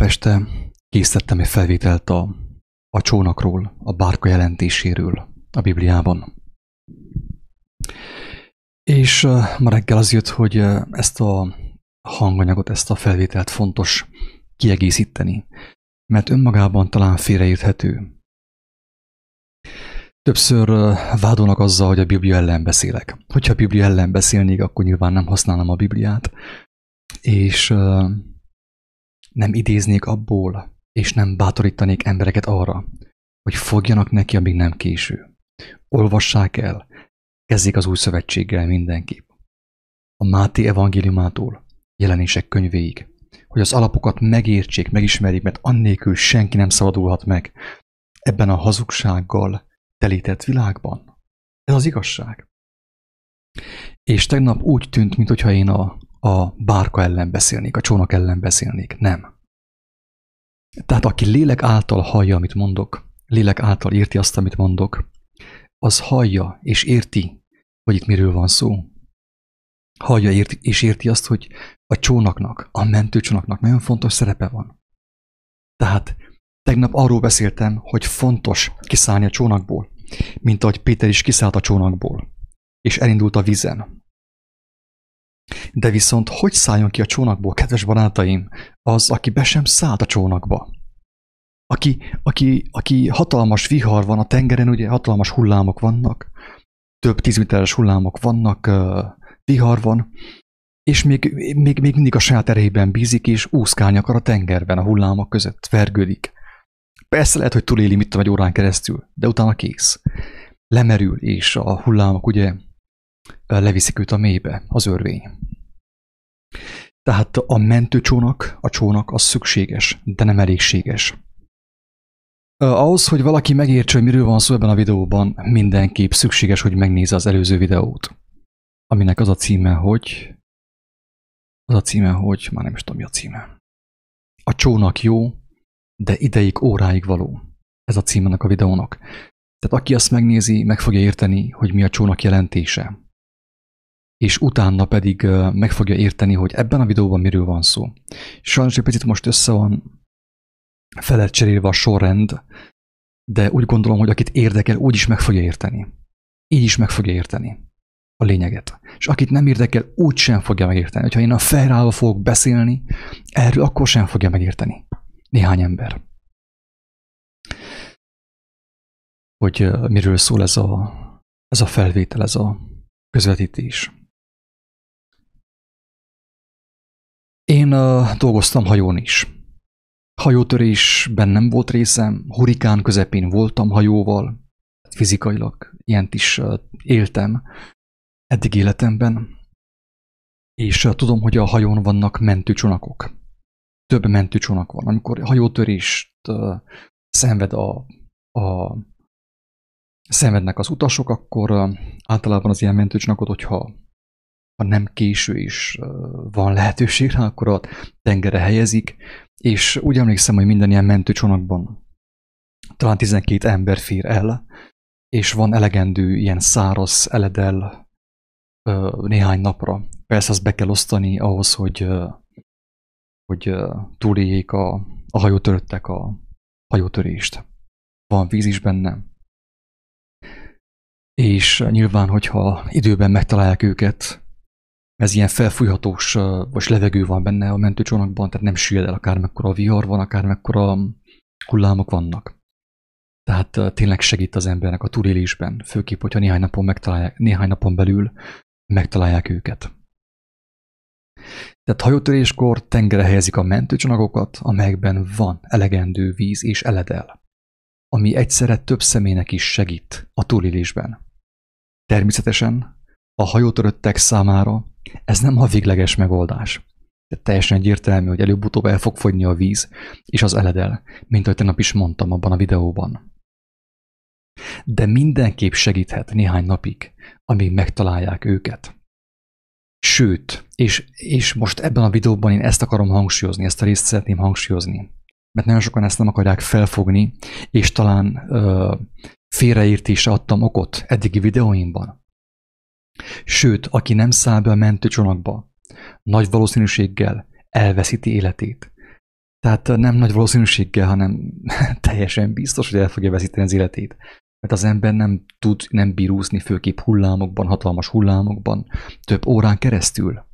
Tegnap este készítettem egy felvételt a, a csónakról, a bárka jelentéséről a Bibliában. És ma reggel az jött, hogy ezt a hanganyagot, ezt a felvételt fontos kiegészíteni, mert önmagában talán félreérthető. Többször vádolnak azzal, hogy a Biblia ellen beszélek. Hogyha a Biblia ellen beszélnék, akkor nyilván nem használom a Bibliát, és nem idéznék abból, és nem bátorítanék embereket arra, hogy fogjanak neki, amíg nem késő. Olvassák el, kezdjék az új szövetséggel mindenképp. A Máté evangéliumától, jelenések könyvéig, hogy az alapokat megértsék, megismerjék, mert annélkül senki nem szabadulhat meg ebben a hazugsággal telített világban. Ez az igazság. És tegnap úgy tűnt, mintha én a, a bárka ellen beszélnék, a csónak ellen beszélnék. Nem. Tehát aki lélek által hallja, amit mondok, lélek által érti azt, amit mondok, az hallja és érti, hogy itt miről van szó. Hallja érti, és érti azt, hogy a csónaknak, a mentőcsónaknak nagyon fontos szerepe van. Tehát tegnap arról beszéltem, hogy fontos kiszállni a csónakból, mint ahogy Péter is kiszállt a csónakból, és elindult a vízen. De viszont hogy szálljon ki a csónakból, kedves barátaim, az, aki be sem szállt a csónakba? Aki, aki, aki hatalmas vihar van a tengeren, ugye hatalmas hullámok vannak, több tízméteres hullámok vannak, vihar van, és még, még, még mindig a saját erejében bízik, és úszkálni akar a tengerben, a hullámok között, vergődik. Persze lehet, hogy túléli mit tudom, egy órán keresztül, de utána kész. Lemerül, és a hullámok ugye leviszik őt a mélybe, az örvény. Tehát a mentőcsónak, a csónak az szükséges, de nem elégséges. Ahhoz, hogy valaki megértse, hogy miről van szó ebben a videóban, mindenképp szükséges, hogy megnézze az előző videót, aminek az a címe, hogy... Az a címe, hogy... Már nem is tudom, mi a címe. A csónak jó, de ideig, óráig való. Ez a címenek a videónak. Tehát aki azt megnézi, meg fogja érteni, hogy mi a csónak jelentése. És utána pedig meg fogja érteni, hogy ebben a videóban miről van szó. Sajnos egy picit most össze van felett cserélve a sorrend, de úgy gondolom, hogy akit érdekel, úgy is meg fogja érteni. Így is meg fogja érteni a lényeget. És akit nem érdekel, úgy sem fogja megérteni. Hogyha én a fejrával fogok beszélni, erről akkor sem fogja megérteni. Néhány ember. Hogy miről szól ez a, ez a felvétel, ez a közvetítés. Én uh, dolgoztam hajón is. Hajótörésben nem volt részem, hurikán közepén voltam hajóval, fizikailag ilyent is éltem eddig életemben, és tudom, hogy a hajón vannak mentőcsónakok. Több mentőcsónak van. Amikor hajótörést szenved a, a szenvednek az utasok, akkor általában az ilyen mentőcsónakot, hogyha ha nem késő is van lehetőség rá, akkor a tengere helyezik, és úgy emlékszem, hogy minden ilyen mentőcsónakban talán 12 ember fér el, és van elegendő ilyen száraz eledel néhány napra. Persze azt be kell osztani ahhoz, hogy, hogy túléljék a, a hajótöröttek a hajótörést. Van víz is benne. És nyilván, hogyha időben megtalálják őket, ez ilyen felfújhatós, vagy levegő van benne a mentőcsónakban, tehát nem süllyed el akármekkora a vihar van, akármekkora hullámok vannak. Tehát tényleg segít az embernek a túlélésben, főképp, hogyha néhány napon, megtalálják, néhány napon belül megtalálják őket. Tehát hajótöréskor tengere helyezik a mentőcsomagokat, amelyekben van elegendő víz és eledel, ami egyszerre több személynek is segít a túlélésben. Természetesen a hajótöröttek számára ez nem a végleges megoldás. De teljesen egyértelmű, hogy előbb-utóbb el fog fogyni a víz és az eledel, mint ahogy tegnap is mondtam abban a videóban. De mindenképp segíthet néhány napig, amíg megtalálják őket. Sőt, és, és most ebben a videóban én ezt akarom hangsúlyozni, ezt a részt szeretném hangsúlyozni, mert nagyon sokan ezt nem akarják felfogni, és talán ö, félreértésre adtam okot eddigi videóimban. Sőt, aki nem száll be a mentőcsónakba, nagy valószínűséggel elveszíti életét. Tehát nem nagy valószínűséggel, hanem teljesen biztos, hogy el fogja veszíteni az életét. Mert az ember nem tud, nem bír úszni főképp hullámokban, hatalmas hullámokban, több órán keresztül.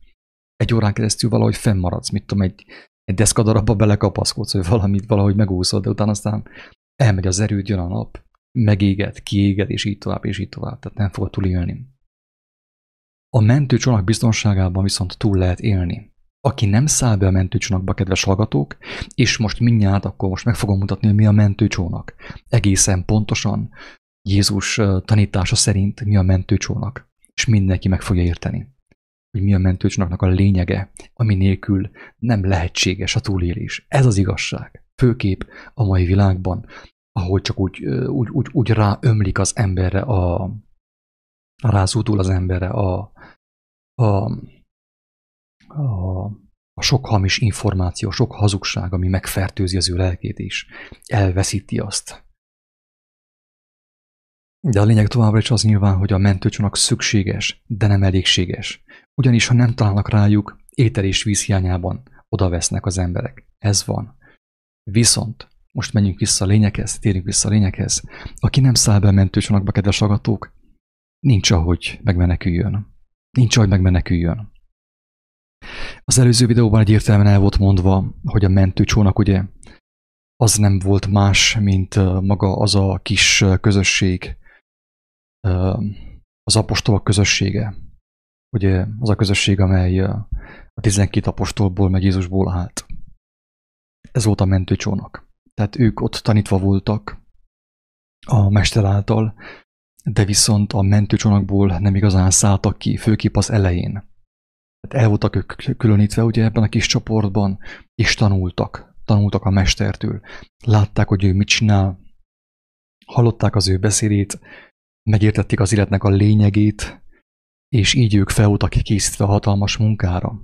Egy órán keresztül valahogy fennmaradsz, mit tudom, egy, egy deszkadarabba belekapaszkodsz, vagy valamit valahogy megúszod, de utána aztán elmegy az erőd, jön a nap, megéged, kiéged, és így tovább, és így tovább. Tehát nem fogod túlélni. A mentőcsónak biztonságában viszont túl lehet élni. Aki nem száll be a mentőcsónakba, kedves hallgatók, és most mindjárt akkor most meg fogom mutatni, hogy mi a mentőcsónak. Egészen pontosan Jézus tanítása szerint mi a mentőcsónak, és mindenki meg fogja érteni, hogy mi a mentőcsónaknak a lényege, ami nélkül nem lehetséges a túlélés. Ez az igazság. Főkép a mai világban, ahol csak úgy, úgy, úgy, úgy ráömlik az emberre a, rázúdul az emberre a, a, a, a sok hamis információ, sok hazugság, ami megfertőzi az ő lelkét is, elveszíti azt. De a lényeg továbbra is az nyilván, hogy a mentőcsónak szükséges, de nem elégséges. Ugyanis, ha nem találnak rájuk, étel és víz hiányában oda vesznek az emberek. Ez van. Viszont, most menjünk vissza a lényekhez, térjünk vissza a lényekhez. Aki nem száll be a mentőcsónakba, kedves agatók, nincs ahogy megmeneküljön. Nincs ahogy megmeneküljön. Az előző videóban egyértelműen el volt mondva, hogy a mentőcsónak ugye az nem volt más, mint maga az a kis közösség, az apostolok közössége. Ugye az a közösség, amely a 12 apostolból meg Jézusból állt. Ez volt a mentőcsónak. Tehát ők ott tanítva voltak a mester által, de viszont a mentőcsónakból nem igazán szálltak ki, főképp az elején. Tehát el voltak ők különítve ugye ebben a kis csoportban, és tanultak. Tanultak a mestertől. Látták, hogy ő mit csinál, hallották az ő beszédét, megértették az életnek a lényegét, és így ők fel voltak készítve a hatalmas munkára.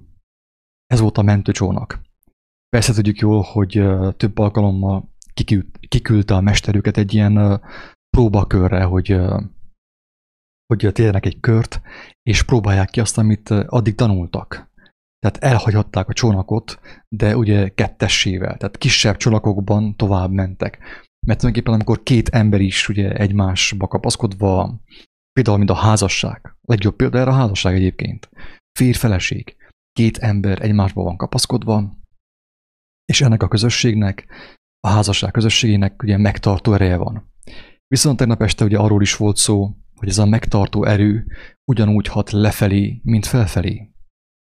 Ez volt a mentőcsónak. Persze tudjuk jól, hogy több alkalommal kiküldte a mesterüket egy ilyen próbakörre, hogy, hogy térjenek egy kört, és próbálják ki azt, amit addig tanultak. Tehát elhagyhatták a csónakot, de ugye kettessével, tehát kisebb csónakokban tovább mentek. Mert tulajdonképpen amikor két ember is ugye egymásba kapaszkodva, például mint a házasság, legjobb példa erre a házasság egyébként, férfeleség, két ember egymásba van kapaszkodva, és ennek a közösségnek, a házasság közösségének ugye megtartó ereje van. Viszont tegnap este ugye arról is volt szó, hogy ez a megtartó erő ugyanúgy hat lefelé, mint felfelé.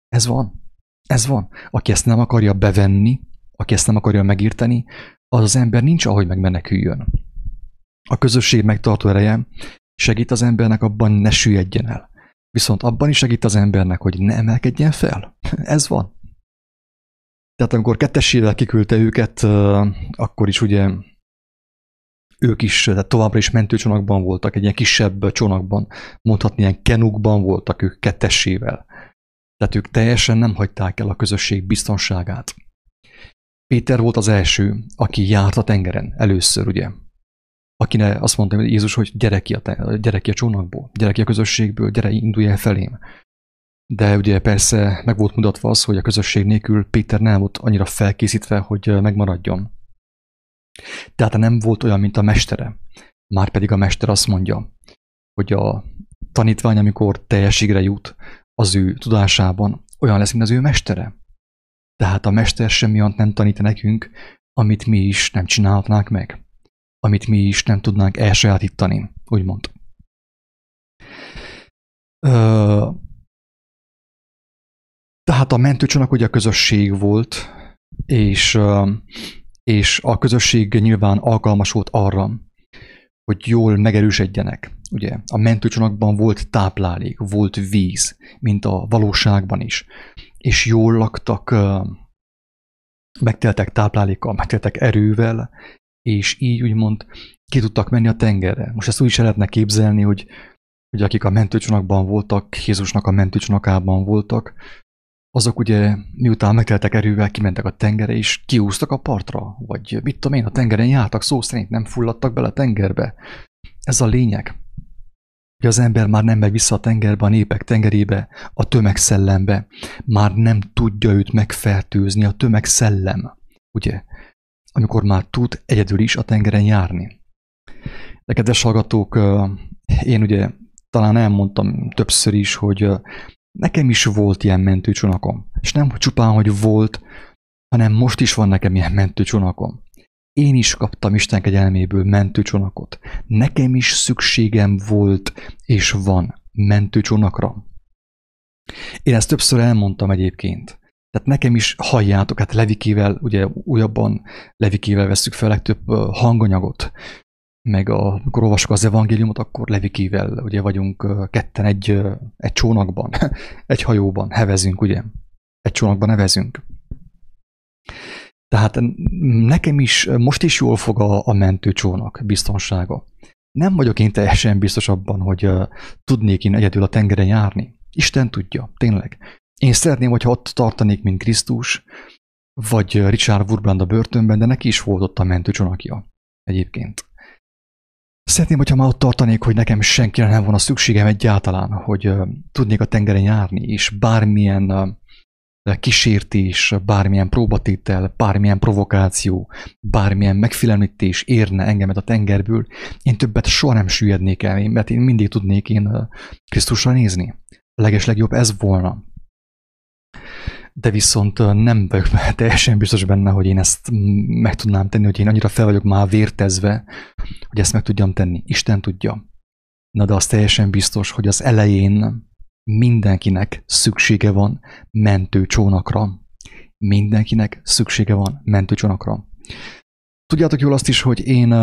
Ez van. Ez van. Aki ezt nem akarja bevenni, aki ezt nem akarja megírteni, az az ember nincs, ahogy megmeneküljön. A közösség megtartó ereje segít az embernek abban ne süllyedjen el. Viszont abban is segít az embernek, hogy ne emelkedjen fel. Ez van. Tehát amikor kettessével kiküldte őket, akkor is ugye ők is tehát továbbra is mentőcsónakban voltak, egy ilyen kisebb csónakban, mondhatni ilyen kenukban voltak ők kettessével. Tehát ők teljesen nem hagyták el a közösség biztonságát. Péter volt az első, aki járt a tengeren először, ugye. Akine azt mondta hogy Jézus, hogy gyere ki, a, gyere ki a csónakból, gyere ki a közösségből, gyere, indulj el felém. De ugye persze meg volt mutatva az, hogy a közösség nélkül Péter nem volt annyira felkészítve, hogy megmaradjon. Tehát nem volt olyan, mint a mestere. Márpedig a mester azt mondja, hogy a tanítvány, amikor teljességre jut az ő tudásában, olyan lesz, mint az ő mestere. Tehát a mester semmiant nem tanít nekünk, amit mi is nem csinálhatnánk meg. Amit mi is nem tudnánk elsajátítani, úgymond. Ö, tehát a mentőcsónak ugye a közösség volt, és és a közösség nyilván alkalmas volt arra, hogy jól megerősödjenek. Ugye a mentőcsónakban volt táplálék, volt víz, mint a valóságban is, és jól laktak, megteltek táplálékkal, megteltek erővel, és így úgymond ki tudtak menni a tengerre. Most ezt úgy is lehetne képzelni, hogy, hogy akik a mentőcsónakban voltak, Jézusnak a mentőcsónakában voltak, azok ugye miután megteltek erővel, kimentek a tengere, és kiúztak a partra, vagy mit tudom én, a tengeren jártak, szó szerint nem fulladtak bele a tengerbe. Ez a lényeg. Hogy az ember már nem megy vissza a tengerbe, a népek tengerébe, a tömegszellembe. Már nem tudja őt megfertőzni a tömegszellem. ugye? Amikor már tud egyedül is a tengeren járni. De kedves hallgatók, én ugye talán elmondtam többször is, hogy nekem is volt ilyen mentőcsonakom. És nem csupán, hogy volt, hanem most is van nekem ilyen mentőcsonakom. Én is kaptam Isten kegyelméből mentőcsonakot. Nekem is szükségem volt és van mentőcsonakra. Én ezt többször elmondtam egyébként. Tehát nekem is halljátok, hát Levikével, ugye újabban Levikével veszük fel legtöbb hanganyagot, meg a, amikor olvasok az evangéliumot, akkor Levikével ugye vagyunk ketten egy, egy csónakban, egy hajóban hevezünk, ugye? Egy csónakban nevezünk. Tehát nekem is most is jól fog a, a mentőcsónak biztonsága. Nem vagyok én teljesen biztos abban, hogy uh, tudnék én egyedül a tengeren járni. Isten tudja, tényleg. Én szeretném, hogyha ott tartanék, mint Krisztus, vagy Richard Wurbrand a börtönben, de neki is volt ott a mentőcsónakja egyébként. Szeretném, hogyha már ott tartanék, hogy nekem senkire nem volna szükségem egyáltalán, hogy uh, tudnék a tengeren járni, és bármilyen uh, kísértés, bármilyen próbatétel, bármilyen provokáció, bármilyen megfélemlítés érne engemet a tengerből, én többet soha nem süllyednék el, mert én mindig tudnék én Krisztusra nézni. A legeslegjobb ez volna. De viszont nem vagyok teljesen biztos benne, hogy én ezt meg tudnám tenni, hogy én annyira fel vagyok már vértezve, hogy ezt meg tudjam tenni. Isten tudja. Na de az teljesen biztos, hogy az elején mindenkinek szüksége van mentőcsónakra. Mindenkinek szüksége van mentőcsónakra. Tudjátok jól azt is, hogy én,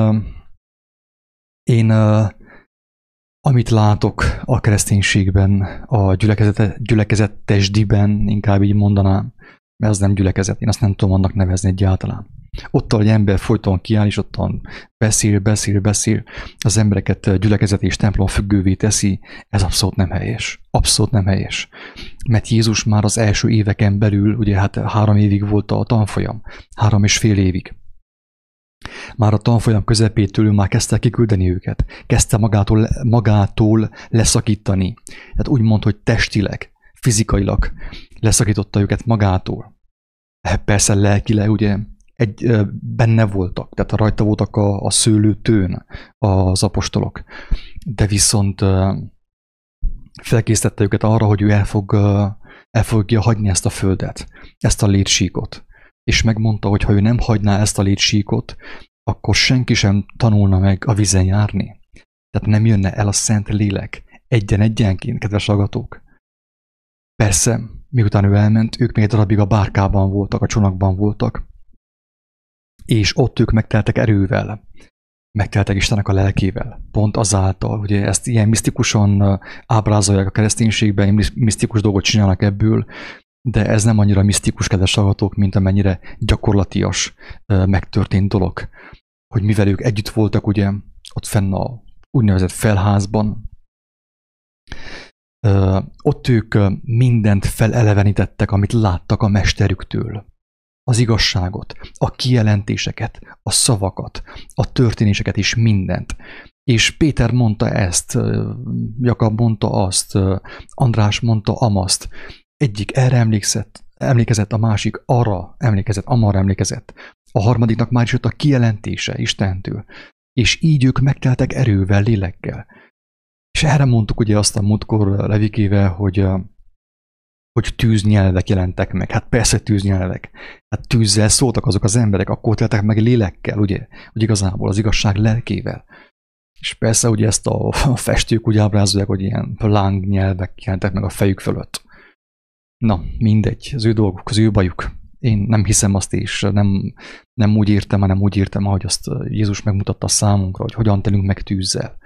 én amit látok a kereszténységben, a gyülekezet, gyülekezettesdiben, inkább így mondanám, mert az nem gyülekezet, én azt nem tudom annak nevezni egyáltalán. Ott, hogy ember folyton kiáll, és ottan beszél, beszél, beszél, az embereket gyülekezet és templom függővé teszi, ez abszolút nem helyes. Abszolút nem helyes. Mert Jézus már az első éveken belül, ugye hát három évig volt a tanfolyam, három és fél évig. Már a tanfolyam közepétől már kezdte kiküldeni őket. Kezdte magától, magától leszakítani. Tehát úgy mond, hogy testileg, fizikailag leszakította őket magától. Persze lelkileg ugye egy, benne voltak, tehát rajta voltak a, a szőlőtőn az apostolok, de viszont felkészítette őket arra, hogy ő el, fog, el fogja hagyni ezt a földet, ezt a létsíkot. És megmondta, hogy ha ő nem hagyná ezt a létsíkot, akkor senki sem tanulna meg a vizen járni. Tehát nem jönne el a szent lélek egyen-egyenként, kedves hallgatók. Persze, miután ő elment, ők még egy darabig a bárkában voltak, a csónakban voltak, és ott ők megteltek erővel, megteltek Istennek a lelkével. Pont azáltal, hogy ezt ilyen misztikusan ábrázolják a kereszténységben, misztikus dolgot csinálnak ebből, de ez nem annyira misztikus, kedves hallgatók, mint amennyire gyakorlatias megtörtént dolog. Hogy mivel ők együtt voltak ugye ott fenn a úgynevezett felházban, ott ők mindent felelevenítettek, amit láttak a mesterüktől az igazságot, a kijelentéseket, a szavakat, a történéseket és mindent. És Péter mondta ezt, Jakab mondta azt, András mondta amaszt. Egyik erre emlékszett, emlékezett, a másik arra emlékezett, amarra emlékezett. A harmadiknak már is jött a kijelentése Istentől. És így ők megteltek erővel, lélekkel. És erre mondtuk ugye azt a múltkor Levikével, hogy hogy tűznyelvek jelentek meg. Hát persze tűznyelvek. Hát tűzzel szóltak azok az emberek, akkor teltek meg lélekkel, ugye? Hogy igazából az igazság lelkével. És persze ugye ezt a festők úgy ábrázolják, hogy ilyen lángnyelvek jelentek meg a fejük fölött. Na, mindegy, az ő dolguk, az ő bajuk. Én nem hiszem azt, és nem, nem úgy értem, hanem úgy értem, ahogy azt Jézus megmutatta számunkra, hogy hogyan telünk meg tűzzel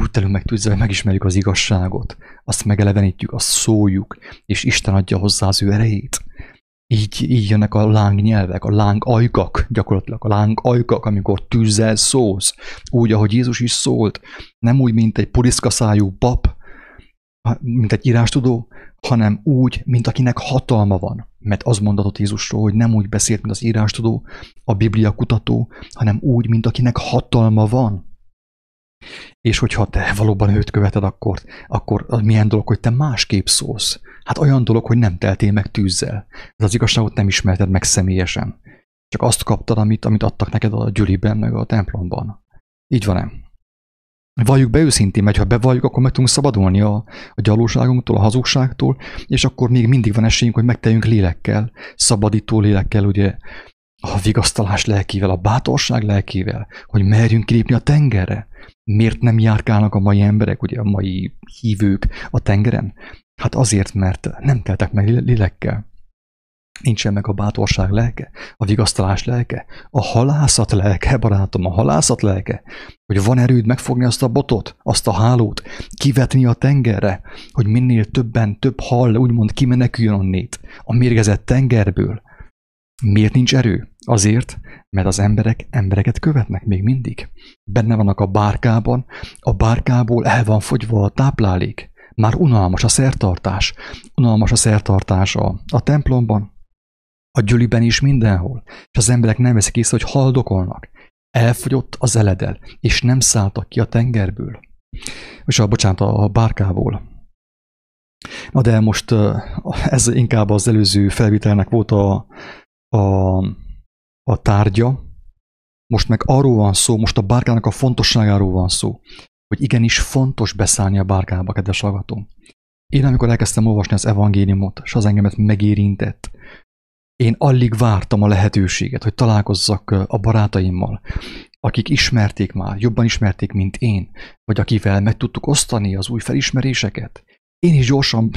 úgy telünk meg tűzzel, hogy megismerjük az igazságot, azt megelevenítjük, azt szóljuk, és Isten adja hozzá az ő erejét. Így, így jönnek a láng nyelvek, a láng ajkak, gyakorlatilag a láng ajkak, amikor tűzzel szólsz, úgy, ahogy Jézus is szólt, nem úgy, mint egy puriszkaszájú pap, mint egy írástudó, hanem úgy, mint akinek hatalma van. Mert az mondatott Jézusról, hogy nem úgy beszélt, mint az írástudó, a Biblia kutató, hanem úgy, mint akinek hatalma van. És hogyha te valóban őt követed, akkor, akkor az milyen dolog, hogy te másképp szólsz? Hát olyan dolog, hogy nem teltél meg tűzzel. Ez az igazságot nem ismerted meg személyesen. Csak azt kaptad, amit, amit adtak neked a gyüliben, meg a templomban. Így van-e? Valljuk be őszintén, mert ha bevalljuk, akkor meg tudunk szabadulni a, a gyalóságunktól, a hazugságtól, és akkor még mindig van esélyünk, hogy megteljünk lélekkel, szabadító lélekkel, ugye a vigasztalás lelkével, a bátorság lelkével, hogy merjünk kilépni a tengerre. Miért nem járkálnak a mai emberek, ugye a mai hívők a tengeren? Hát azért, mert nem teltek meg lélekkel. Nincsen meg a bátorság lelke, a vigasztalás lelke, a halászat lelke, barátom, a halászat lelke, hogy van erőd megfogni azt a botot, azt a hálót, kivetni a tengerre, hogy minél többen, több hal úgymond kimeneküljön onnét, a mérgezett tengerből. Miért nincs erő? Azért, mert az emberek embereket követnek még mindig. Benne vannak a bárkában, a bárkából el van fogyva a táplálék. Már unalmas a szertartás. Unalmas a szertartás a, a templomban, a gyüliben is mindenhol. És az emberek nem veszik észre, hogy haldokolnak. Elfogyott az eledel, és nem szálltak ki a tengerből. És a, bocsánat, a bárkából. Na de most ez inkább az előző felvitelnek volt a, a, a tárgya, most meg arról van szó, most a bárkának a fontosságáról van szó, hogy igenis fontos beszállni a bárkába, kedves hallgató. Én amikor elkezdtem olvasni az evangéliumot, és az engemet megérintett, én alig vártam a lehetőséget, hogy találkozzak a barátaimmal, akik ismerték már, jobban ismerték, mint én, vagy akivel meg tudtuk osztani az új felismeréseket. Én is gyorsan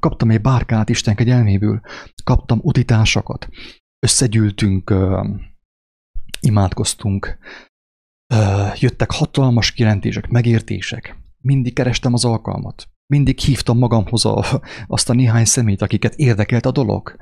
kaptam egy bárkát Isten kegyelméből, kaptam utitásokat, összegyűltünk, imádkoztunk, jöttek hatalmas kijelentések, megértések. Mindig kerestem az alkalmat. Mindig hívtam magamhoz a, azt a néhány szemét, akiket érdekelt a dolog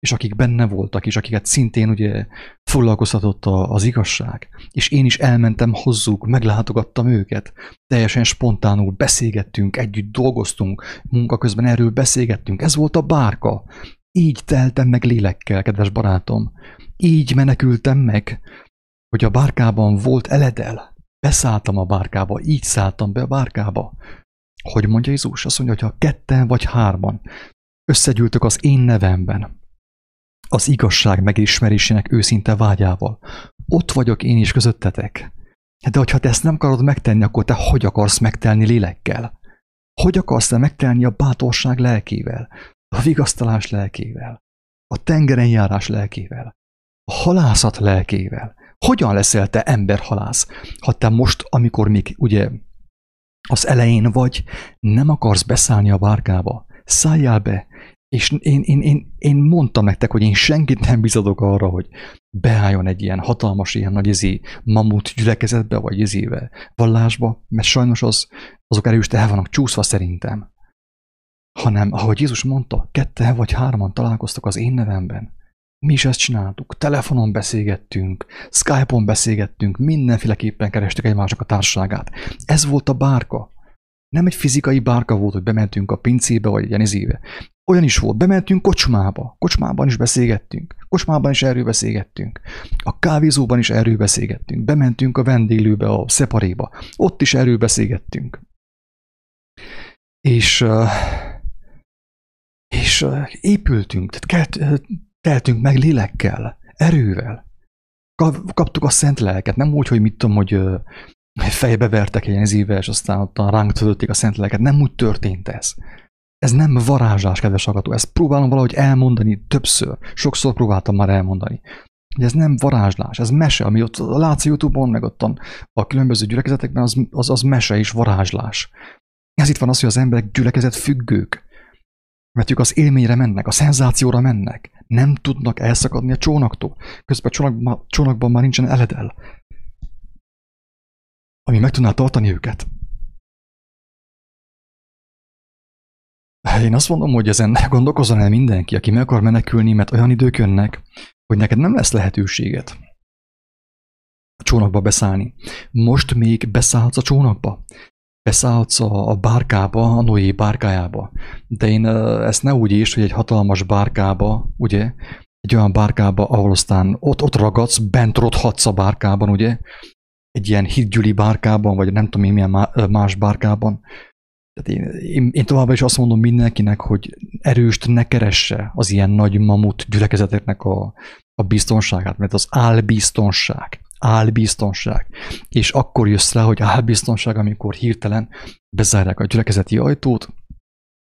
és akik benne voltak, és akiket szintén ugye foglalkoztatott az igazság. És én is elmentem hozzuk, meglátogattam őket, teljesen spontánul beszélgettünk, együtt dolgoztunk, munka közben erről beszélgettünk. Ez volt a bárka. Így teltem meg lélekkel, kedves barátom. Így menekültem meg, hogy a bárkában volt eledel. Beszálltam a bárkába, így szálltam be a bárkába. Hogy mondja Jézus? Azt mondja, hogy ha ketten vagy hárman összegyűltök az én nevemben, az igazság megismerésének őszinte vágyával. Ott vagyok én is közöttetek. De hogyha te ezt nem akarod megtenni, akkor te hogy akarsz megtelni lélekkel? Hogy akarsz te megtelni a bátorság lelkével, a vigasztalás lelkével, a tengeren járás lelkével, a halászat lelkével? Hogyan leszel te emberhalász, ha te most, amikor még ugye az elején vagy, nem akarsz beszállni a bárkába? Szálljál be, és én, én, én, én mondtam nektek, hogy én senkit nem bizadok arra, hogy beálljon egy ilyen hatalmas, ilyen nagy izé, mamut gyülekezetbe, vagy izébe, vallásba, mert sajnos az, azok erős el vannak csúszva szerintem. Hanem, ahogy Jézus mondta, kette vagy hárman találkoztak az én nevemben. Mi is ezt csináltuk. Telefonon beszélgettünk, Skype-on beszélgettünk, mindenféleképpen kerestük egymásnak a társaságát. Ez volt a bárka. Nem egy fizikai bárka volt, hogy bementünk a pincébe, vagy ilyen izébe. Olyan is volt, bementünk kocsmába, kocsmában is beszélgettünk, kocsmában is erről beszélgettünk, a kávézóban is erről beszélgettünk, bementünk a vendéglőbe, a szeparéba, ott is erről beszélgettünk. És, és épültünk, tehát teltünk meg lélekkel, erővel. Kaptuk a szent lelket, nem úgy, hogy mit tudom, hogy fejbe vertek egy ilyen és aztán ott ránk töltötték a szent lelket. Nem úgy történt ez. Ez nem varázslás, kedves hallgató. Ezt próbálom valahogy elmondani többször. Sokszor próbáltam már elmondani. De ez nem varázslás, ez mese, ami ott látsz YouTube-on, meg ott a különböző gyülekezetekben, az, az, az mese és varázslás. Ez itt van az, hogy az emberek gyülekezet függők. Mert ők az élményre mennek, a szenzációra mennek. Nem tudnak elszakadni a csónaktól. Közben a csónakban már nincsen eledel. Ami meg tudná tartani őket. Én azt mondom, hogy ezen gondolkozzon el mindenki, aki meg akar menekülni, mert olyan idők jönnek, hogy neked nem lesz lehetőséget a csónakba beszállni. Most még beszállhatsz a csónakba. Beszállhatsz a, a bárkába, a Noé bárkájába. De én ezt ne úgy is, hogy egy hatalmas bárkába, ugye, egy olyan bárkába, ahol aztán ott, ott ragadsz, bent rothatsz a bárkában, ugye, egy ilyen hídgyüli bárkában, vagy nem tudom én milyen más bárkában, Tehát én, én, én továbbra is azt mondom mindenkinek, hogy erőst ne keresse az ilyen nagy mamut gyülekezeteknek a, a biztonságát, mert az álbiztonság, álbiztonság. És akkor jössz rá, hogy álbiztonság, amikor hirtelen bezárják a gyülekezeti ajtót,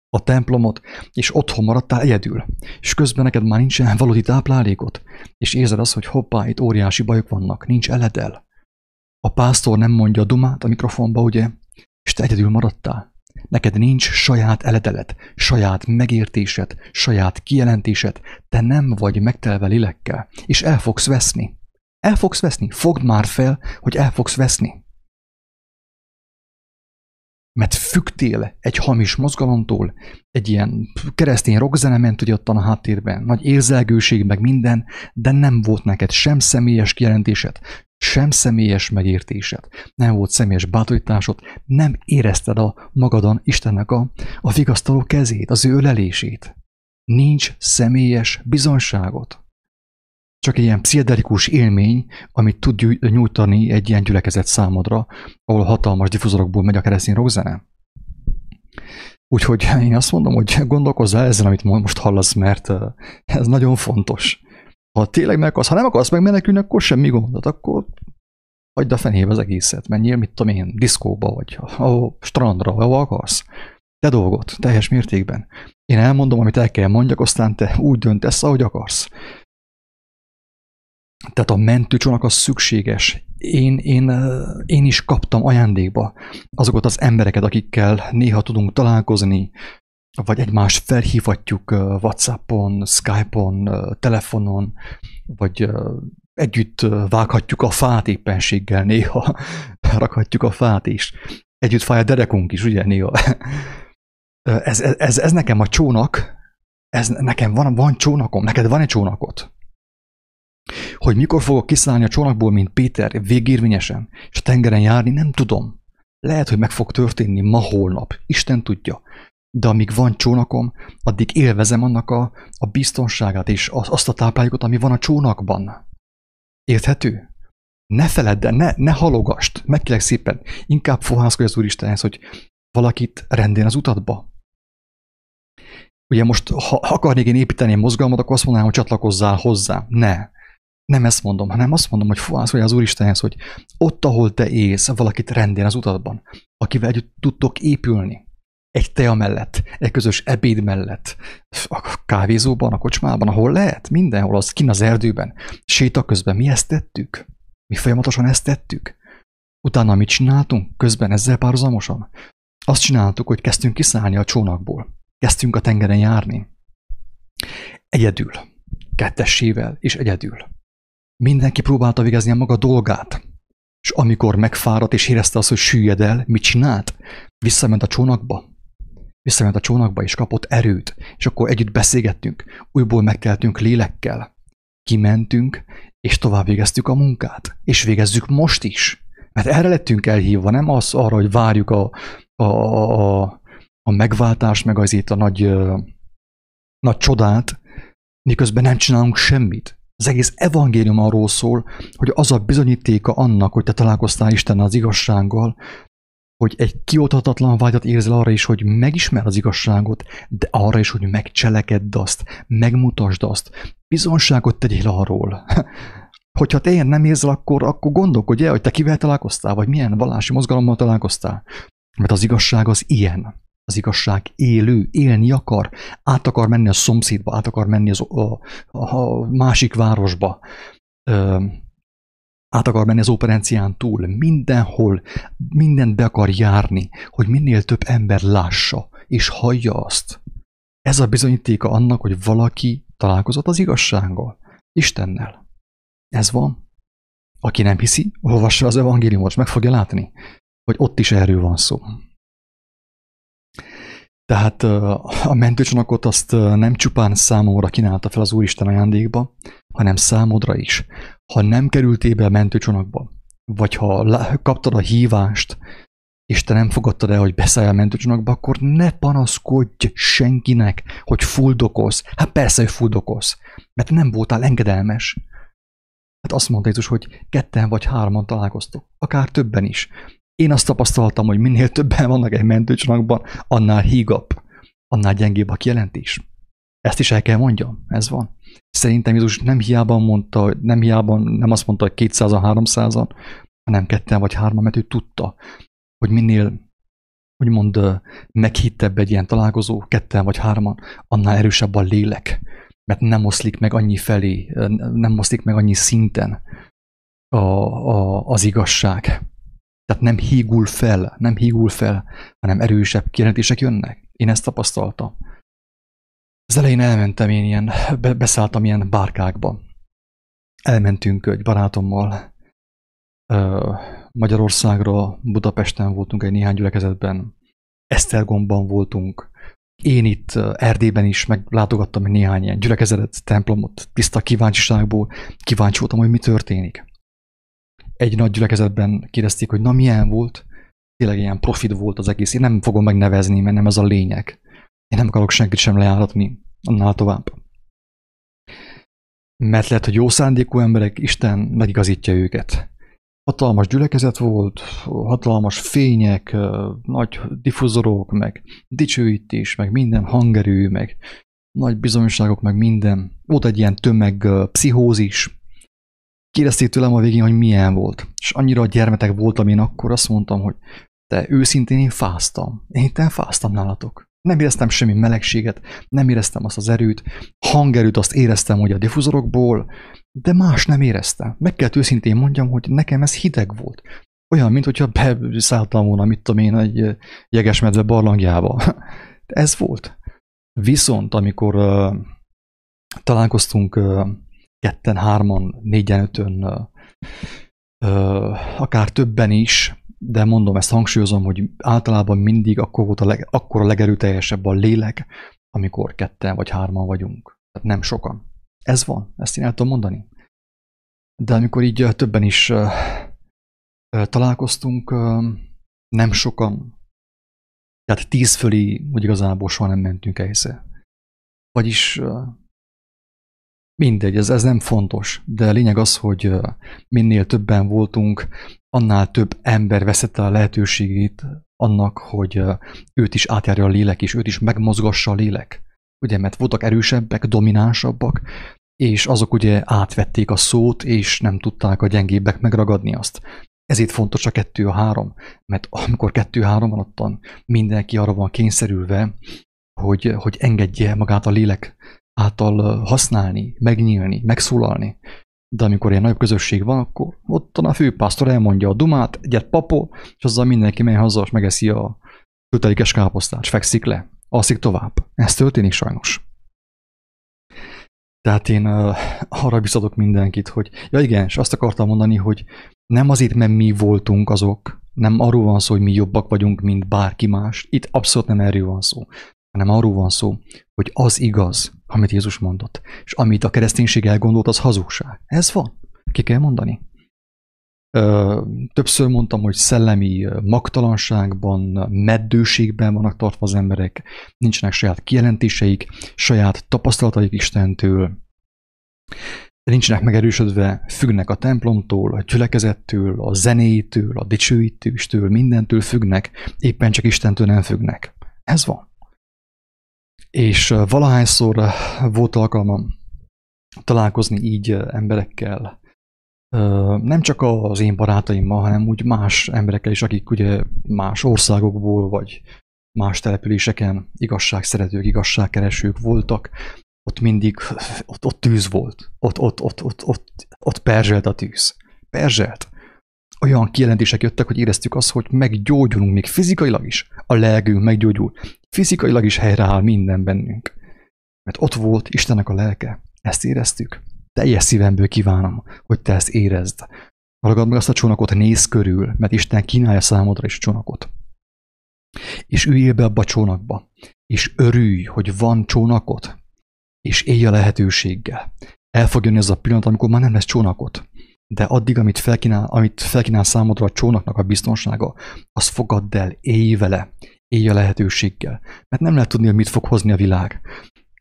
a templomot, és otthon maradtál egyedül, és közben neked már nincsen valódi táplálékot, és érzed azt, hogy hoppá, itt óriási bajok vannak, nincs eledel. A pásztor nem mondja a dumát a mikrofonba, ugye, és te egyedül maradtál. Neked nincs saját eledelet, saját megértésed, saját kijelentésed, te nem vagy megtelve lélekkel, és el fogsz veszni. El fogsz veszni, fogd már fel, hogy el fogsz veszni mert fügtél egy hamis mozgalomtól, egy ilyen keresztény rockzene ment ugye a háttérben, nagy érzelgőség, meg minden, de nem volt neked sem személyes kijelentésed, sem személyes megértésed, nem volt személyes bátorításod, nem érezted a magadon Istennek a, a vigasztaló kezét, az ő ölelését. Nincs személyes bizonságot csak egy ilyen pszichedelikus élmény, amit tud nyújtani egy ilyen gyülekezet számodra, ahol hatalmas difuzorokból megy a keresztény rockzene. Úgyhogy én azt mondom, hogy gondolkozzál ezen, amit most hallasz, mert ez nagyon fontos. Ha tényleg meg akarsz, ha nem akarsz megmenekülni, akkor semmi gondot, akkor hagyd a fenébe az egészet, menjél, mit tudom én, diszkóba, vagy a, strandra, ahol akarsz. Te dolgot, teljes mértékben. Én elmondom, amit el kell mondjak, aztán te úgy döntesz, ahogy akarsz. Tehát a mentőcsónak az szükséges. Én, én, én is kaptam ajándékba azokat az embereket, akikkel néha tudunk találkozni, vagy egymást felhívhatjuk Whatsappon, Skype-on, telefonon, vagy együtt vághatjuk a fát éppenséggel néha, rakhatjuk a fát is. Együtt fáj a derekunk is, ugye néha. Ez, ez, ez nekem a csónak, ez nekem van, van csónakom, neked van egy csónakot. Hogy mikor fogok kiszállni a csónakból, mint Péter, végérvényesen, és a tengeren járni, nem tudom. Lehet, hogy meg fog történni ma holnap, Isten tudja. De amíg van csónakom, addig élvezem annak a, a biztonságát és azt a táplálékot, ami van a csónakban. Érthető? Ne feledd el, ne, ne halogast, megkérlek szépen, inkább fohászkodj az Úristenhez, hogy valakit rendén az utatba. Ugye most, ha akarnék én építeni egy mozgalmat, akkor azt mondanám, hogy csatlakozzál hozzá. Ne nem ezt mondom, hanem azt mondom, hogy fohász vagy az Úristenhez, hogy ott, ahol te élsz, valakit rendén az utatban, akivel együtt tudtok épülni. Egy tea mellett, egy közös ebéd mellett, a kávézóban, a kocsmában, ahol lehet, mindenhol, az kin az erdőben, séta közben. Mi ezt tettük? Mi folyamatosan ezt tettük? Utána mit csináltunk? Közben ezzel párhuzamosan? Azt csináltuk, hogy kezdtünk kiszállni a csónakból. Kezdtünk a tengeren járni. Egyedül. Kettessével és egyedül. Mindenki próbálta végezni a maga dolgát. És amikor megfáradt és érezte azt, hogy süllyed el, mit csinált? Visszament a csónakba. Visszament a csónakba, és kapott erőt. És akkor együtt beszélgettünk. Újból megteltünk lélekkel. Kimentünk, és tovább végeztük a munkát. És végezzük most is. Mert erre lettünk elhívva, nem az arra, hogy várjuk a, a, a, a megváltást, meg azért a nagy, nagy csodát, miközben nem csinálunk semmit. Az egész evangélium arról szól, hogy az a bizonyítéka annak, hogy te találkoztál Isten az igazsággal, hogy egy kioltatatlan vágyat érzel arra is, hogy megismer az igazságot, de arra is, hogy megcselekedd azt, megmutasd azt, bizonságot tegyél arról. Hogyha te ilyen nem érzel, akkor, akkor gondolkodj el, hogy te kivel találkoztál, vagy milyen vallási mozgalommal találkoztál. Mert az igazság az ilyen az igazság élő, élni akar, át akar menni a szomszédba, át akar menni az, a, a másik városba, ö, át akar menni az operencián túl, mindenhol, mindent be akar járni, hogy minél több ember lássa és hallja azt. Ez a bizonyítéka annak, hogy valaki találkozott az igazsággal, Istennel. Ez van. Aki nem hiszi, olvassa az evangéliumot, meg fogja látni, hogy ott is erről van szó. Tehát a mentőcsonakot azt nem csupán számomra kínálta fel az Úristen ajándékba, hanem számodra is. Ha nem kerültél be a mentőcsonakba, vagy ha kaptad a hívást, és te nem fogadtad el, hogy beszállj a mentőcsonakba, akkor ne panaszkodj senkinek, hogy fuldokolsz. Hát persze, hogy fuldokolsz, mert nem voltál engedelmes. Hát azt mondta Jézus, hogy ketten vagy hárman találkoztok, akár többen is. Én azt tapasztaltam, hogy minél többen vannak egy mentőcsónakban, annál hígabb, annál gyengébb a kijelentés. Ezt is el kell mondjam, ez van. Szerintem Jézus nem hiába mondta, nem hiába nem azt mondta, hogy 200-an, 300-an, hanem ketten vagy hárman, mert ő tudta, hogy minél úgymond meghittebb egy ilyen találkozó, ketten vagy hárman, annál erősebb a lélek, mert nem oszlik meg annyi felé, nem oszlik meg annyi szinten a, a, az igazság. Tehát nem hígul fel, nem hígul fel, hanem erősebb kijelentések jönnek. Én ezt tapasztaltam. Az elején elmentem én ilyen, beszálltam ilyen bárkákba. Elmentünk egy barátommal Magyarországra, Budapesten voltunk egy néhány gyülekezetben, Esztergomban voltunk, én itt Erdélyben is meglátogattam egy néhány ilyen gyülekezetet, templomot, tiszta kíváncsiságból, kíváncsi voltam, hogy mi történik. Egy nagy gyülekezetben kérdezték, hogy na milyen volt, tényleg ilyen profit volt az egész. Én nem fogom megnevezni, mert nem ez a lényeg. Én nem akarok senkit sem lejáratni annál tovább. Mert lehet, hogy jó szándékú emberek, Isten megigazítja őket. Hatalmas gyülekezet volt, hatalmas fények, nagy diffuzorok, meg dicsőítés, meg minden hangerő, meg nagy bizonyosságok, meg minden. Volt egy ilyen tömeg pszichózis. Kérdezték tőlem a végén, hogy milyen volt. És annyira a gyermetek voltam én akkor, azt mondtam, hogy te őszintén én fáztam. Én itt fáztam nálatok. Nem éreztem semmi melegséget, nem éreztem azt az erőt, hangerőt azt éreztem, hogy a diffuzorokból, de más nem éreztem. Meg kell őszintén mondjam, hogy nekem ez hideg volt. Olyan, mint hogyha beszálltam volna, mit tudom én, egy jegesmedve barlangjába. ez volt. Viszont, amikor uh, találkoztunk uh, ketten, hárman, négyen, ötön, uh, akár többen is, de mondom, ezt hangsúlyozom, hogy általában mindig akkor volt a, leg, akkor a legerőteljesebb a lélek, amikor ketten vagy hárman vagyunk. Tehát nem sokan. Ez van, ezt én el tudom mondani. De amikor így többen is uh, uh, találkoztunk, uh, nem sokan, tehát tíz fölé, hogy igazából soha nem mentünk egyszer. Vagyis mindegy, ez, ez nem fontos, de lényeg az, hogy minél többen voltunk, annál több ember veszette a lehetőségét annak, hogy őt is átjárja a lélek, és őt is megmozgassa a lélek. Ugye, mert voltak erősebbek, dominánsabbak, és azok ugye átvették a szót, és nem tudták a gyengébbek megragadni azt. Ezért fontos a kettő a három, mert amikor kettő-három van ottan, mindenki arra van kényszerülve, hogy, hogy engedje magát a lélek által használni, megnyílni, megszólalni. De amikor ilyen nagyobb közösség van, akkor ott a főpásztor elmondja a dumát, egyet papol, és azzal mindenki megy haza, és megeszi a kötelékes káposztát, és fekszik le, alszik tovább. Ez történik sajnos. Tehát én uh, arra biztatok mindenkit, hogy ja igen, és azt akartam mondani, hogy nem azért, mert mi voltunk azok, nem arról van szó, hogy mi jobbak vagyunk, mint bárki más. Itt abszolút nem erről van szó, hanem arról van szó, hogy az igaz, amit Jézus mondott, és amit a kereszténység elgondolt, az hazugság. Ez van. Ki kell mondani. Ö, többször mondtam, hogy szellemi magtalanságban, meddőségben vannak tartva az emberek, nincsenek saját kijelentéseik, saját tapasztalataik Istentől, nincsenek megerősödve, függnek a templomtól, a gyülekezettől, a zenétől, a dicsőítőstől, mindentől függnek, éppen csak Istentől nem függnek. Ez van. És valahányszor volt alkalmam találkozni így emberekkel, nem csak az én barátaimmal, hanem úgy más emberekkel is, akik ugye más országokból, vagy más településeken igazságszeretők, igazságkeresők voltak, ott mindig, ott, ott tűz volt, ott, ott, ott, ott, ott, ott perzselt a tűz. Perzselt. Olyan kijelentések jöttek, hogy éreztük azt, hogy meggyógyulunk még fizikailag is. A lelkünk meggyógyul. Fizikailag is helyreáll minden bennünk. Mert ott volt Istennek a lelke. Ezt éreztük teljes szívemből kívánom, hogy te ezt érezd. Ragad meg azt a csónakot, néz körül, mert Isten kínálja számodra is csónakot. És üljél be abba a csónakba, és örülj, hogy van csónakot, és élj a lehetőséggel. El fog jönni az a pillanat, amikor már nem lesz csónakot. De addig, amit felkínál, amit felkínál számodra a csónaknak a biztonsága, azt fogadd el, élj vele, élj a lehetőséggel. Mert nem lehet tudni, hogy mit fog hozni a világ.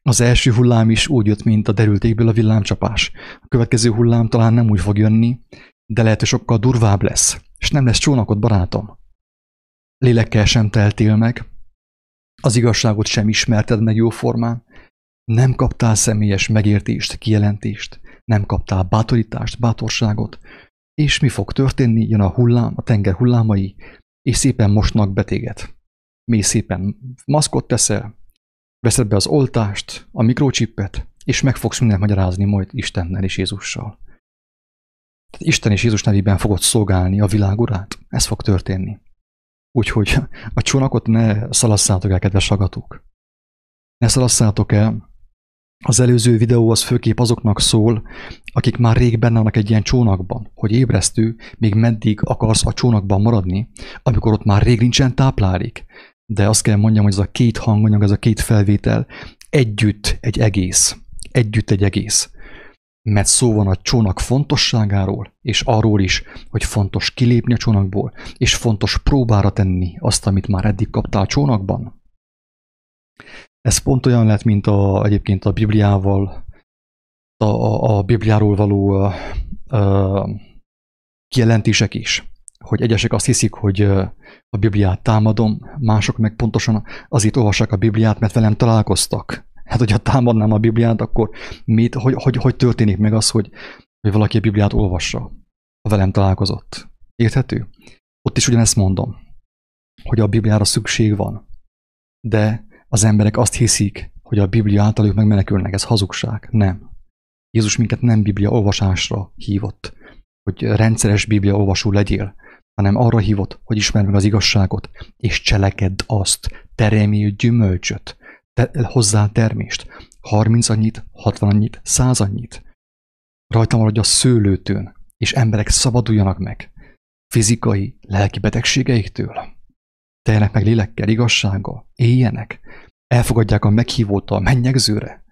Az első hullám is úgy jött, mint a derültékből a villámcsapás. A következő hullám talán nem úgy fog jönni, de lehet, hogy sokkal durvább lesz. És nem lesz csónakot, barátom. lélekkel sem teltél meg, az igazságot sem ismerted meg jóformán, nem kaptál személyes megértést, kijelentést, nem kaptál bátorítást, bátorságot, és mi fog történni? Jön a hullám, a tenger hullámai, és szépen mosnak betéget. Mi szépen maszkot teszel, veszed be az oltást, a mikrochippet, és meg fogsz mindent magyarázni majd Istennel és Jézussal. Tehát Isten és Jézus nevében fogod szolgálni a világ urát. Ez fog történni. Úgyhogy a csónakot ne szalasszátok el, kedves agatók. Ne szalasszátok el. Az előző videó az főképp azoknak szól, akik már rég benne vannak egy ilyen csónakban, hogy ébresztő, még meddig akarsz a csónakban maradni, amikor ott már rég nincsen táplálék. De azt kell mondjam, hogy ez a két hanganyag, ez a két felvétel együtt egy egész. Együtt egy egész mert szó van a csónak fontosságáról, és arról is, hogy fontos kilépni a csónakból, és fontos próbára tenni azt, amit már eddig kaptál a csónakban. Ez pont olyan lett, mint a, egyébként a Bibliával, a, a, a Bibliáról való a, a, kijelentések is, hogy egyesek azt hiszik, hogy a Bibliát támadom, mások meg pontosan azért olvassák a Bibliát, mert velem találkoztak, Hát, hogyha támadnám a Bibliát, akkor mit, hogy, hogy, hogy történik meg az, hogy, hogy valaki a Bibliát olvassa, ha velem találkozott? Érthető? Ott is ugyanezt mondom, hogy a Bibliára szükség van, de az emberek azt hiszik, hogy a Biblia által ők megmenekülnek, ez hazugság. Nem. Jézus minket nem Biblia olvasásra hívott, hogy rendszeres Biblia olvasó legyél, hanem arra hívott, hogy ismerd meg az igazságot, és cselekedd azt, teremjél gyümölcsöt, te, hozzá termést. 30 annyit, 60 annyit, 100 annyit. Rajta maradj a szőlőtőn, és emberek szabaduljanak meg fizikai, lelki betegségeiktől. Teljenek meg lélekkel, igazsággal, éljenek, elfogadják a meghívót a mennyegzőre.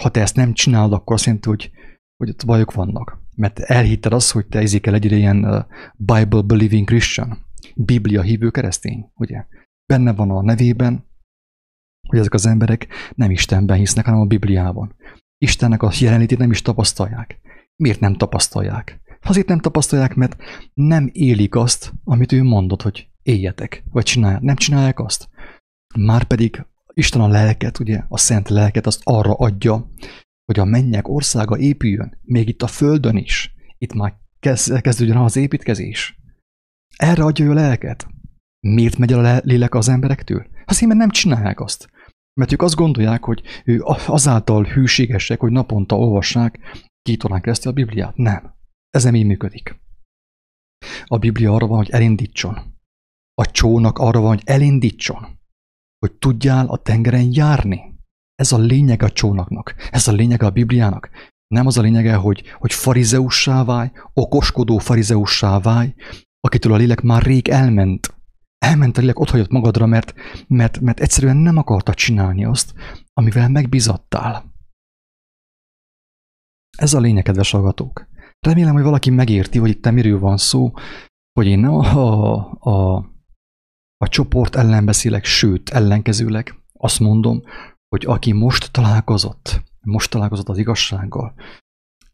Ha te ezt nem csinálod, akkor azt jelenti, hogy, hogy ott bajok vannak. Mert elhitted azt, hogy te ezékel egy ilyen Bible-believing Christian, Biblia hívő keresztény, ugye? Benne van a nevében, hogy ezek az emberek nem Istenben hisznek, hanem a Bibliában. Istennek a jelenlétét nem is tapasztalják. Miért nem tapasztalják? Azért nem tapasztalják, mert nem élik azt, amit ő mondott, hogy éljetek, vagy csinálják. Nem csinálják azt. Márpedig Isten a lelket, ugye, a szent lelket azt arra adja, hogy a mennyek országa épüljön, még itt a földön is. Itt már kezd, kezdődjön az építkezés. Erre adja ő a lelket. Miért megy el a lélek az emberektől? Azért, mert nem csinálják azt. Mert ők azt gondolják, hogy ő azáltal hűségesek, hogy naponta olvassák két órán keresztül a Bibliát. Nem. Ez nem így működik. A Biblia arra van, hogy elindítson. A csónak arra van, hogy elindítson. Hogy tudjál a tengeren járni. Ez a lényeg a csónaknak. Ez a lényeg a Bibliának. Nem az a lényege, hogy, hogy farizeussá válj, okoskodó farizeussá válj, akitől a lélek már rég elment, elment a lélek, ott hagyott magadra, mert, mert, mert egyszerűen nem akarta csinálni azt, amivel megbízattál. Ez a lényeg, kedves hallgatók. Remélem, hogy valaki megérti, hogy itt miről van szó, hogy én nem a, a, a csoport ellen beszélek, sőt, ellenkezőleg azt mondom, hogy aki most találkozott, most találkozott az igazsággal,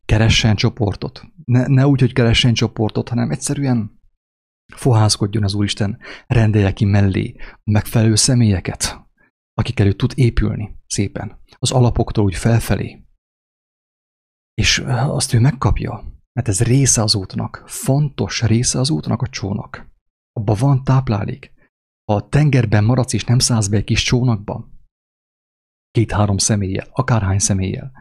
keressen csoportot. Ne, ne úgy, hogy keressen csoportot, hanem egyszerűen fohászkodjon az Úristen, rendelje ki mellé a megfelelő személyeket, akikkel ő tud épülni szépen, az alapoktól úgy felfelé. És azt ő megkapja, mert ez része az útnak, fontos része az útnak a csónak. Abban van táplálék. Ha a tengerben maradsz és nem szállsz be egy kis csónakban, két-három személlyel, akárhány személlyel,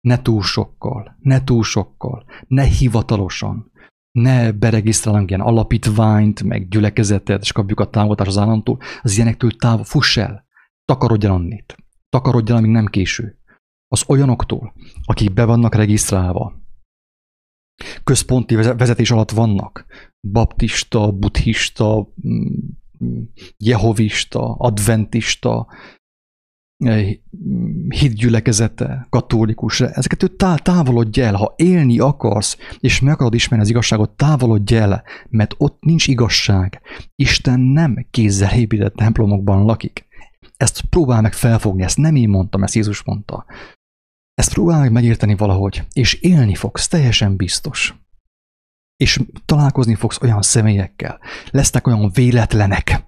ne túl sokkal, ne túl sokkal, ne hivatalosan, ne beregisztrálunk ilyen alapítványt, meg gyülekezetet, és kapjuk a támogatást az államtól, az ilyenektől távol, fuss el, takarodj el annit. Takarodj el, amíg nem késő. Az olyanoktól, akik be vannak regisztrálva, központi vezetés alatt vannak, baptista, buddhista, mm, jehovista, adventista, hitgyülekezete, katolikus, ezeket ő távolodj el, ha élni akarsz, és meg akarod ismerni az igazságot, távolodj el, mert ott nincs igazság. Isten nem kézzel épített templomokban lakik. Ezt próbál meg felfogni, ezt nem én mondtam, ezt Jézus mondta. Ezt próbál meg megérteni valahogy, és élni fogsz, teljesen biztos. És találkozni fogsz olyan személyekkel, lesznek olyan véletlenek,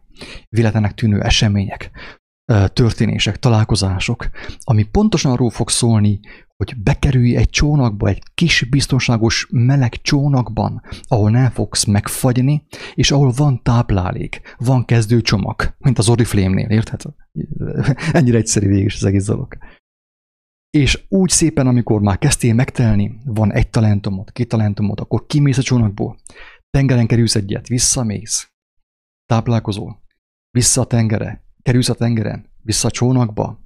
véletlenek tűnő események, történések, találkozások, ami pontosan arról fog szólni, hogy bekerülj egy csónakba, egy kis biztonságos meleg csónakban, ahol nem fogsz megfagyni, és ahol van táplálék, van kezdőcsomag, mint az Oriflame-nél, érted? Ennyire egyszerű végig is az egész dolog. És úgy szépen, amikor már kezdtél megtelni, van egy talentumod, két talentumod, akkor kimész a csónakból, tengeren kerülsz egyet, visszamész, táplálkozol, vissza a tengere, kerülsz a tengeren, vissza a csónakba,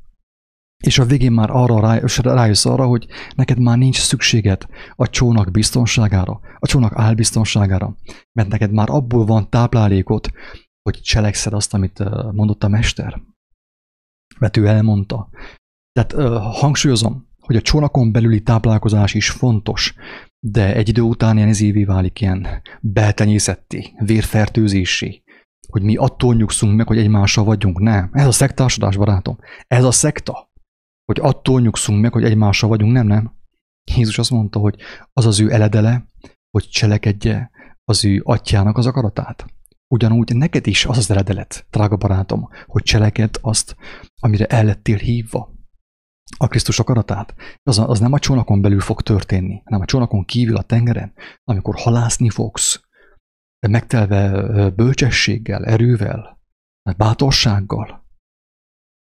és a végén már arra rájössz arra, hogy neked már nincs szükséged a csónak biztonságára, a csónak álbiztonságára, mert neked már abból van táplálékot, hogy cselekszed azt, amit mondott a mester. Mert ő elmondta. Tehát hangsúlyozom, hogy a csónakon belüli táplálkozás is fontos, de egy idő után ilyen évi válik ilyen beltenyészetté, vérfertőzésé, hogy mi attól nyugszunk meg, hogy egymással vagyunk. Nem, ez a szektársadás, barátom. Ez a szekta hogy attól nyugszunk meg, hogy egymással vagyunk, nem, nem. Jézus azt mondta, hogy az az ő eledele, hogy cselekedje az ő atyának az akaratát. Ugyanúgy neked is az az eredelet, drága barátom, hogy cseleked azt, amire el lettél hívva. A Krisztus akaratát. Az, az nem a csónakon belül fog történni, hanem a csónakon kívül a tengeren, amikor halászni fogsz, megtelve bölcsességgel, erővel, bátorsággal,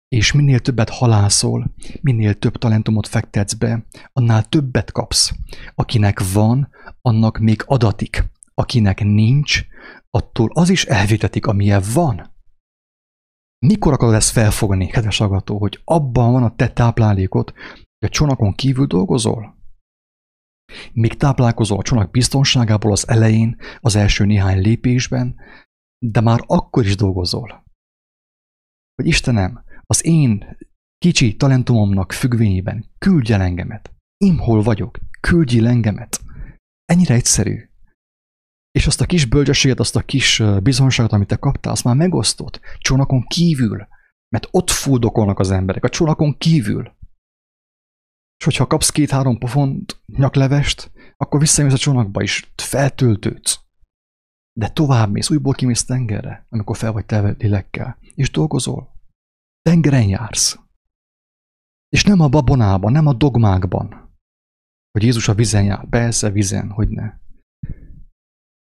és minél többet halászol, minél több talentumot fektetsz be, annál többet kapsz. Akinek van, annak még adatik. Akinek nincs, attól az is elvétetik, amilyen van. Mikor akarod ezt felfogni, kedves agató, hogy abban van a te táplálékot, hogy a csónakon kívül dolgozol? Még táplálkozol a csónak biztonságából az elején, az első néhány lépésben, de már akkor is dolgozol. Hogy Istenem, az én kicsi talentumomnak függvényében küldj el engemet. Én hol vagyok, küldj el engemet. Ennyire egyszerű. És azt a kis bölcsességet, azt a kis bizonságot, amit te kaptál, azt már megosztott. Csónakon kívül. Mert ott fuldokolnak az emberek, a csónakon kívül. És hogyha kapsz két-három pofont nyaklevest, akkor visszajössz a csónakba is, feltöltődsz. De tovább mész, újból kimész tengerre, amikor fel vagy telve lélekkel, és dolgozol. Tengeren jársz. És nem a babonában, nem a dogmákban, hogy Jézus a vizen jár. Persze vizen, hogy ne.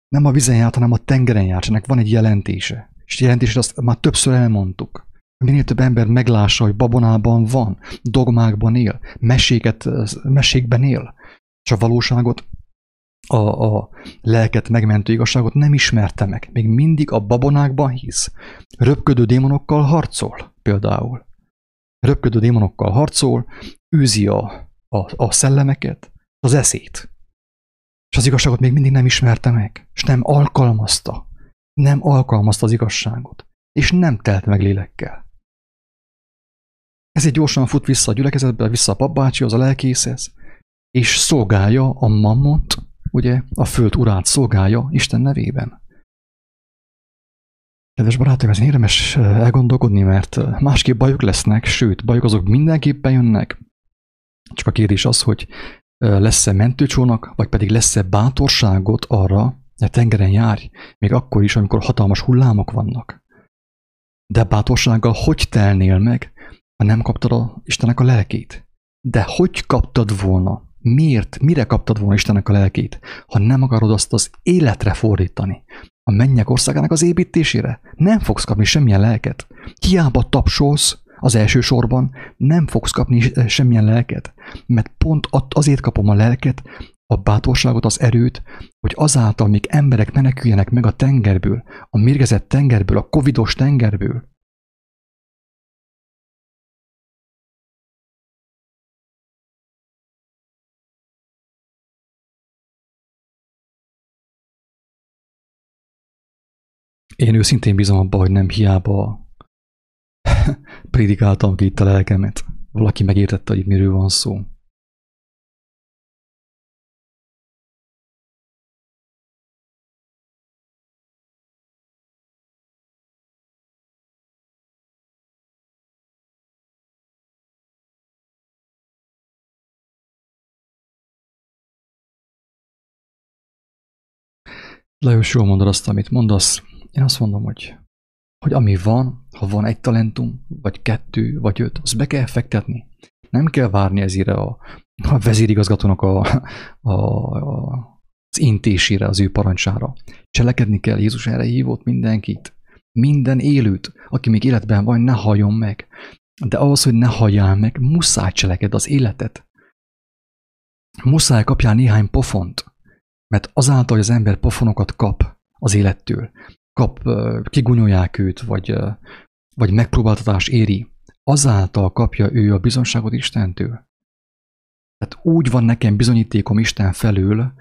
Nem a vizen járt, hanem a tengeren járt, ennek van egy jelentése. És a jelentés azt már többször elmondtuk. Minél több ember meglássa, hogy babonában van, dogmákban él, meséket, mesékben él, és a valóságot, a, a lelket megmentő igazságot nem ismerte meg. Még mindig a babonákban hisz. Röpködő démonokkal harcol például. Röpködő démonokkal harcol, űzi a, a, a szellemeket, az eszét. És az igazságot még mindig nem ismerte meg, és nem alkalmazta. Nem alkalmazta az igazságot, és nem telt meg lélekkel. Ezért gyorsan fut vissza a gyülekezetbe, vissza a papbácsihoz, a lelkészhez, és szolgálja a mammont, ugye, a föld urát szolgálja Isten nevében. Kedves barátaim, ez érdemes elgondolkodni, mert másképp bajok lesznek, sőt, bajok azok mindenképpen jönnek. Csak a kérdés az, hogy lesz-e mentőcsónak, vagy pedig lesz-e bátorságot arra, hogy tengeren járj, még akkor is, amikor hatalmas hullámok vannak. De bátorsággal hogy telnél meg, ha nem kaptad a Istennek a lelkét? De hogy kaptad volna? Miért? Mire kaptad volna Istennek a lelkét, ha nem akarod azt az életre fordítani, a mennyek országának az építésére. Nem fogsz kapni semmilyen lelket. Hiába tapsolsz az első sorban, nem fogsz kapni semmilyen lelket. Mert pont azért kapom a lelket, a bátorságot, az erőt, hogy azáltal még emberek meneküljenek meg a tengerből, a mérgezett tengerből, a covidos tengerből, Én őszintén bízom abba, hogy nem hiába prédikáltam ki itt a lelkemet. Valaki megértette, hogy miről van szó. Lajos, jól mondod azt, amit mondasz. Én azt mondom, hogy hogy ami van, ha van egy talentum, vagy kettő, vagy öt, azt be kell fektetni. Nem kell várni ezére a, a vezérigazgatónak a, a, a, az intésére, az ő parancsára. Cselekedni kell, Jézus erre hívott mindenkit. Minden élőt, aki még életben van, ne halljon meg. De ahhoz, hogy ne halljál meg, muszáj cseleked az életet. Muszáj kapjál néhány pofont, mert azáltal, hogy az ember pofonokat kap az élettől, kap, kigunyolják őt, vagy, vagy megpróbáltatás éri, azáltal kapja ő a bizonságot Istentől. Tehát úgy van nekem bizonyítékom Isten felől,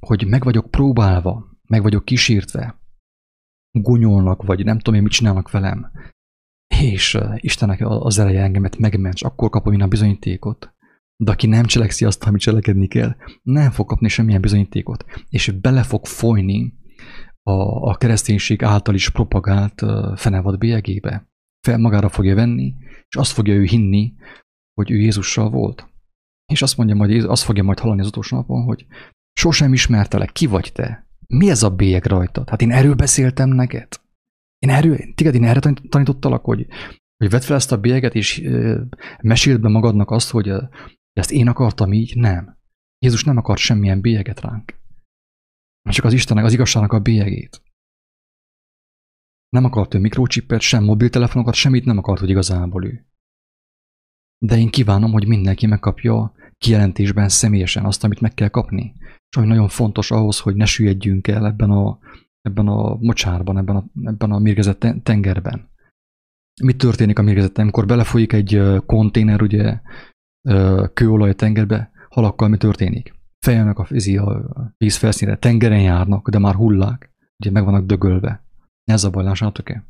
hogy meg vagyok próbálva, meg vagyok kísértve, gunyolnak, vagy nem tudom én, mit csinálnak velem, és Istennek az eleje engemet megments, akkor kapom én a bizonyítékot. De aki nem cselekszi azt, amit cselekedni kell, nem fog kapni semmilyen bizonyítékot, és bele fog folyni a, a kereszténység által is propagált uh, fenevad bélyegébe. Fel magára fogja venni, és azt fogja ő hinni, hogy ő Jézussal volt. És azt mondja majd, azt fogja majd hallani az utolsó napon, hogy sosem ismertelek, ki vagy te? Mi ez a bélyeg rajtad? Hát én erről beszéltem neked. Én erről, téged én erre tanítottalak, hogy, hogy vedd fel ezt a bélyeget, és e, meséld be magadnak azt, hogy e, ezt én akartam így. Nem. Jézus nem akart semmilyen bélyeget ránk csak az Istennek, az igazságnak a bélyegét. Nem akart ő mikrocsipet, sem mobiltelefonokat, semmit nem akart, hogy igazából ő. De én kívánom, hogy mindenki megkapja kijelentésben személyesen azt, amit meg kell kapni. És ami nagyon fontos ahhoz, hogy ne süllyedjünk el ebben a, ebben a mocsárban, ebben a, ebben a mérgezett tengerben. Mi történik a mérgezett, amikor belefolyik egy konténer, ugye, kőolaj tengerbe, halakkal mi történik? Fejelnek a, a víz felszínre, tengeren járnak, de már hullák, ugye meg vannak dögölve. Ez a baj, lássátok-e?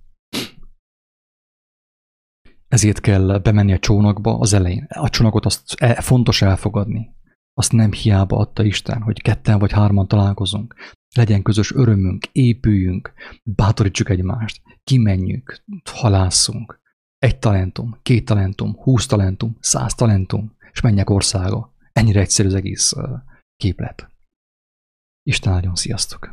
Ezért kell bemenni a csónakba az elején. A csónakot azt e, fontos elfogadni. Azt nem hiába adta Isten, hogy ketten vagy hárman találkozunk. Legyen közös örömünk, épüljünk, bátorítsuk egymást, kimenjünk, halásszunk. Egy talentum, két talentum, húsz talentum, száz talentum, és menjek országa. Ennyire egyszerű az egész képlet. Isten áldjon, sziasztok!